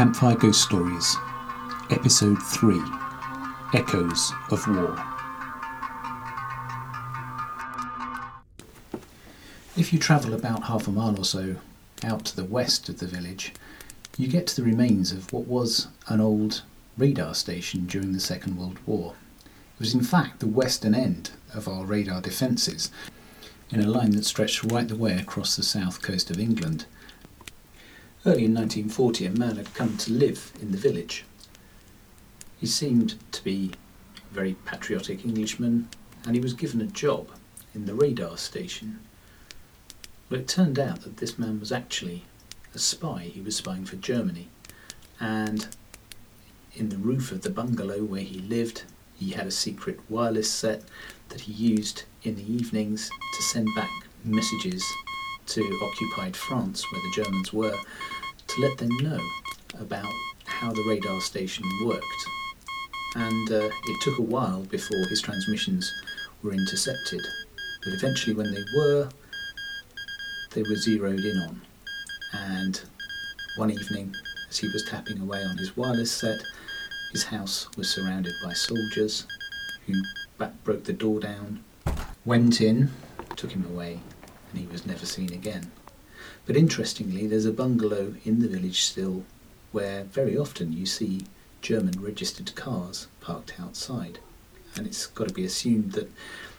Campfire Ghost Stories, Episode 3 Echoes of War. If you travel about half a mile or so out to the west of the village, you get to the remains of what was an old radar station during the Second World War. It was in fact the western end of our radar defences, in a line that stretched right the way across the south coast of England. Early in 1940, a man had come to live in the village. He seemed to be a very patriotic Englishman, and he was given a job in the radar station. Well, it turned out that this man was actually a spy. He was spying for Germany, and in the roof of the bungalow where he lived, he had a secret wireless set that he used in the evenings to send back messages to occupied France, where the Germans were, to let them know about how the radar station worked. And uh, it took a while before his transmissions were intercepted, but eventually, when they were, they were zeroed in on. And one evening, as he was tapping away on his wireless set, his house was surrounded by soldiers who back broke the door down, went in, took him away, and he was never seen again. But interestingly, there's a bungalow in the village still where very often you see German registered cars parked outside. And it's got to be assumed that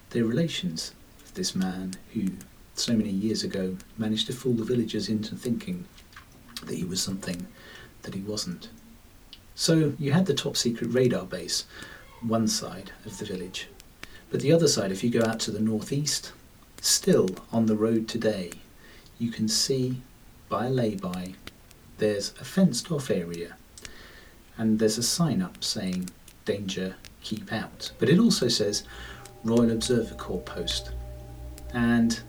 they're relations of this man who so many years ago managed to fool the villagers into thinking that he was something that he wasn't. So you had the top secret radar base, one side of the village. But the other side, if you go out to the northeast, still on the road today, you can see by a lay-by there's a fenced off area and there's a sign up saying danger keep out. But it also says royal observer corps post. And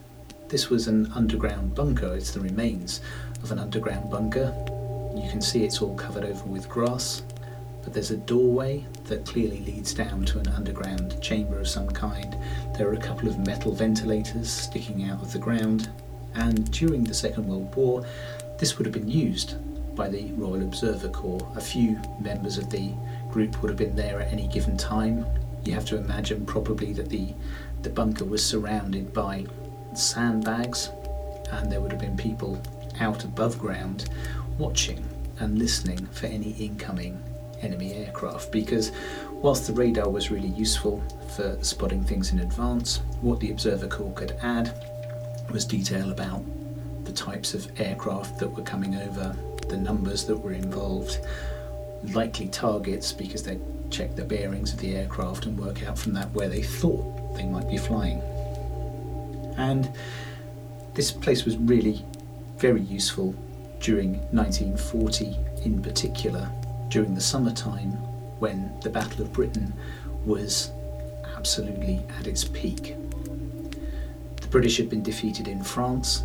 this was an underground bunker. It's the remains of an underground bunker. You can see it's all covered over with grass but there's a doorway that clearly leads down to an underground chamber of some kind. There are a couple of metal ventilators sticking out of the ground, and during the Second World War, this would have been used by the Royal Observer Corps. A few members of the group would have been there at any given time. You have to imagine probably that the, the bunker was surrounded by sandbags, and there would have been people out above ground watching and listening for any incoming enemy aircraft because whilst the radar was really useful for spotting things in advance, what the Observer Corps could add was detail about the types of aircraft that were coming over, the numbers that were involved, likely targets because they'd check the bearings of the aircraft and work out from that where they thought they might be flying. And this place was really very useful during 1940 in particular during the summertime when the Battle of Britain was absolutely at its peak. British had been defeated in France,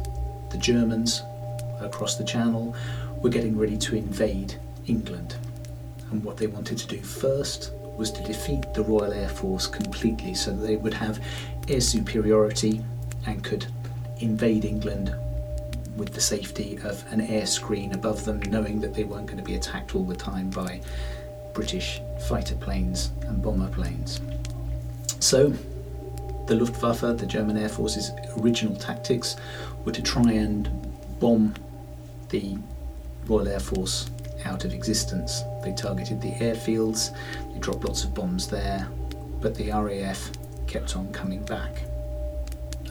the Germans across the Channel were getting ready to invade England. And what they wanted to do first was to defeat the Royal Air Force completely so that they would have air superiority and could invade England with the safety of an air screen above them, knowing that they weren't going to be attacked all the time by British fighter planes and bomber planes. So, the Luftwaffe, the German Air Force's original tactics, were to try and bomb the Royal Air Force out of existence. They targeted the airfields, they dropped lots of bombs there, but the RAF kept on coming back.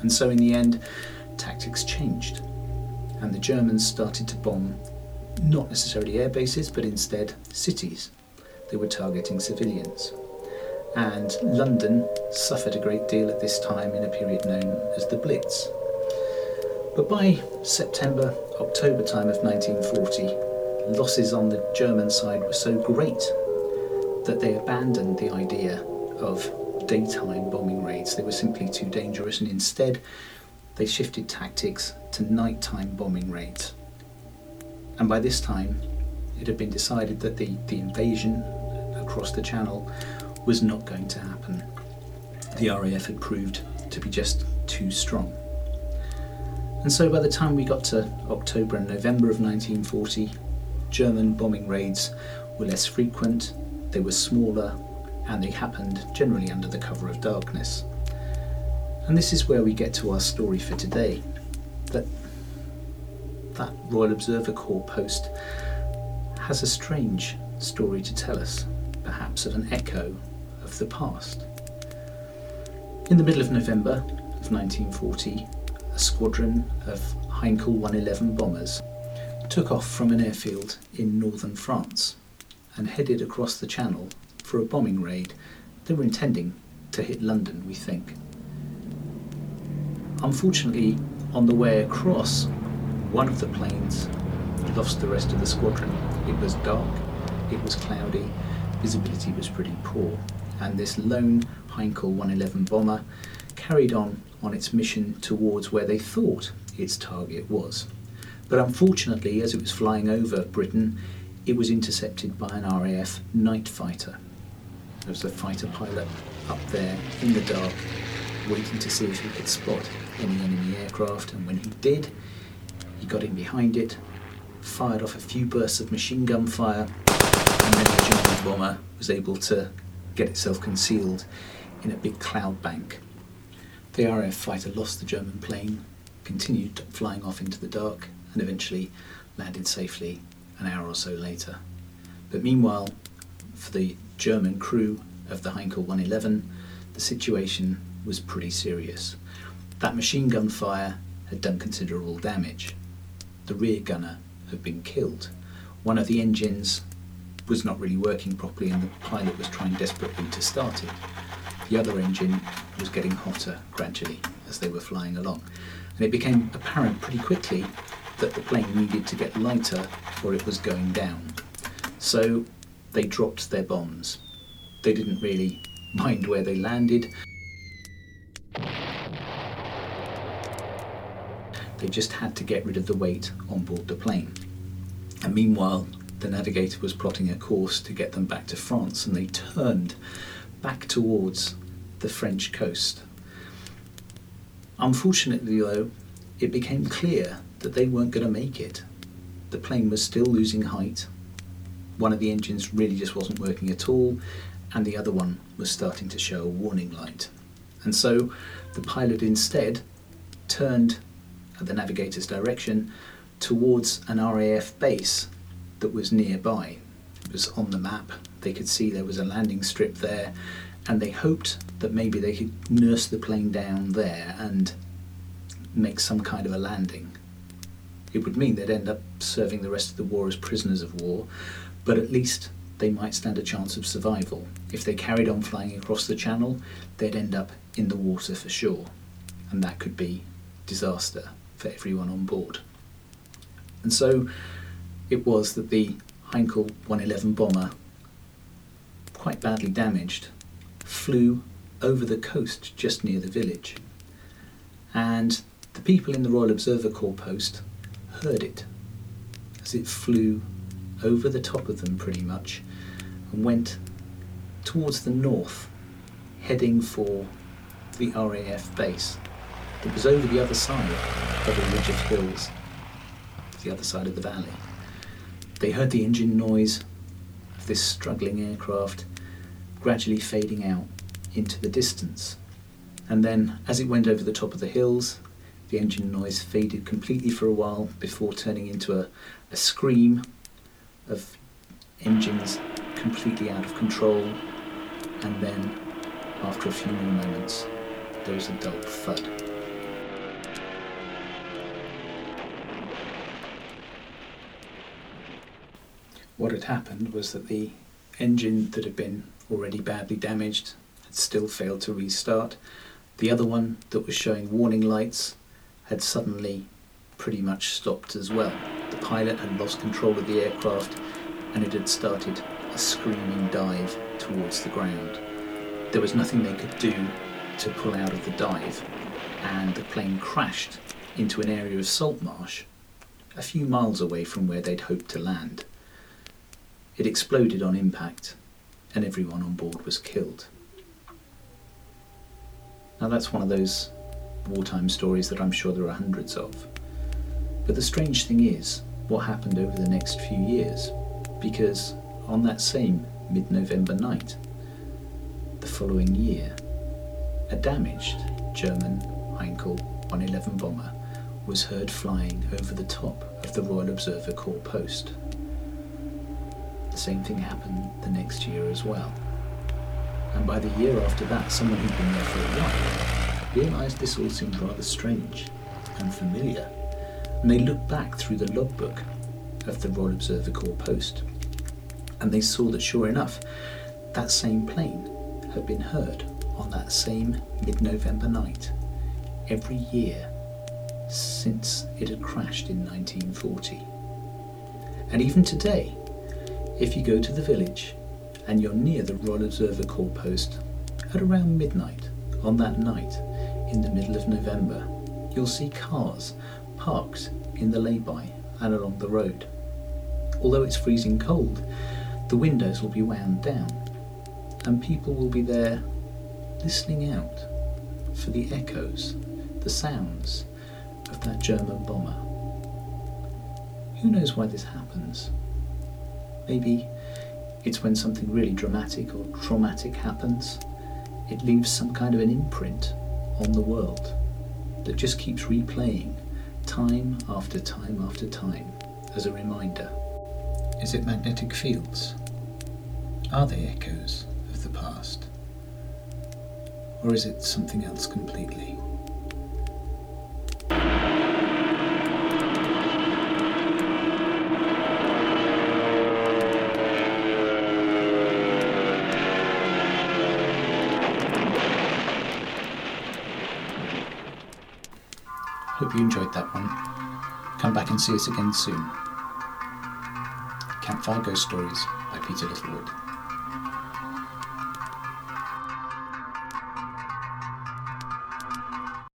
And so, in the end, tactics changed and the Germans started to bomb not necessarily air bases, but instead cities. They were targeting civilians. And London suffered a great deal at this time in a period known as the Blitz. But by September, October time of 1940, losses on the German side were so great that they abandoned the idea of daytime bombing raids. They were simply too dangerous, and instead they shifted tactics to nighttime bombing raids. And by this time, it had been decided that the, the invasion across the channel was not going to happen. The RAF had proved to be just too strong. And so by the time we got to October and November of 1940, German bombing raids were less frequent, they were smaller, and they happened generally under the cover of darkness. And this is where we get to our story for today. That that Royal Observer Corps post has a strange story to tell us, perhaps of an echo of the past. In the middle of November of 1940, a squadron of Heinkel 111 bombers took off from an airfield in northern France and headed across the Channel for a bombing raid. They were intending to hit London, we think. Unfortunately, on the way across, one of the planes lost the rest of the squadron. It was dark, it was cloudy, visibility was pretty poor, and this lone Heinkel 111 bomber carried on on its mission towards where they thought its target was. But unfortunately, as it was flying over Britain, it was intercepted by an RAF night fighter. There was a fighter pilot up there in the dark, waiting to see if he could spot any enemy aircraft, and when he did, he got in behind it, fired off a few bursts of machine gun fire, and then the German bomber was able to get itself concealed in a big cloud bank. The RAF fighter lost the German plane, continued flying off into the dark, and eventually landed safely an hour or so later. But meanwhile, for the German crew of the Heinkel 111, the situation was pretty serious. That machine gun fire had done considerable damage. The rear gunner had been killed. One of the engines was not really working properly, and the pilot was trying desperately to start it. The other engine was getting hotter gradually as they were flying along, and it became apparent pretty quickly that the plane needed to get lighter or it was going down. So they dropped their bombs. They didn't really mind where they landed. They just had to get rid of the weight on board the plane. And meanwhile, the navigator was plotting a course to get them back to France, and they turned back towards the French coast. Unfortunately, though, it became clear that they weren't going to make it. The plane was still losing height. One of the engines really just wasn't working at all, and the other one was starting to show a warning light. And so the pilot instead turned at the navigator's direction towards an RAF base that was nearby. It was on the map. They could see there was a landing strip there, and they hoped that maybe they could nurse the plane down there and make some kind of a landing. It would mean they'd end up serving the rest of the war as prisoners of war, but at least they might stand a chance of survival. If they carried on flying across the channel, they'd end up in the water for sure, and that could be disaster for everyone on board. And so it was that the Heinkel 111 bomber, quite badly damaged, flew over the coast just near the village. And the people in the Royal Observer Corps post heard it as it flew over the top of them pretty much and went towards the north, heading for the RAF base. It was over the other side of a ridge of hills, the other side of the valley. They heard the engine noise of this struggling aircraft gradually fading out into the distance. And then, as it went over the top of the hills, the engine noise faded completely for a while before turning into a, a scream of engines completely out of control. And then, after a few more moments, there was a dull thud. What had happened was that the engine that had been already badly damaged had still failed to restart. The other one that was showing warning lights had suddenly pretty much stopped as well. The pilot had lost control of the aircraft and it had started a screaming dive towards the ground. There was nothing they could do to pull out of the dive, and the plane crashed into an area of salt marsh a few miles away from where they'd hoped to land. It exploded on impact, and everyone on board was killed. Now, that's one of those wartime stories that I'm sure there are hundreds of. But the strange thing is what happened over the next few years, because on that same mid November night, the following year, a damaged German Heinkel 111 bomber was heard flying over the top of the Royal Observer Corps post. The same thing happened the next year as well. And by the year after that, someone who'd been there for a while realised this all seemed rather strange and familiar. And they looked back through the logbook of the Royal Observer Corps post and they saw that sure enough, that same plane had been heard on that same mid November night every year since it had crashed in 1940. And even today, if you go to the village and you're near the Royal Observer Corps post at around midnight on that night in the middle of November, you'll see cars parked in the lay-by and along the road. Although it's freezing cold, the windows will be wound down and people will be there listening out for the echoes, the sounds of that German bomber. Who knows why this happens? Maybe it's when something really dramatic or traumatic happens. It leaves some kind of an imprint on the world that just keeps replaying time after time after time as a reminder. Is it magnetic fields? Are they echoes of the past? Or is it something else completely? Hope you enjoyed that one. Come back and see us again soon. Campfire Ghost Stories by Peter Littlewood.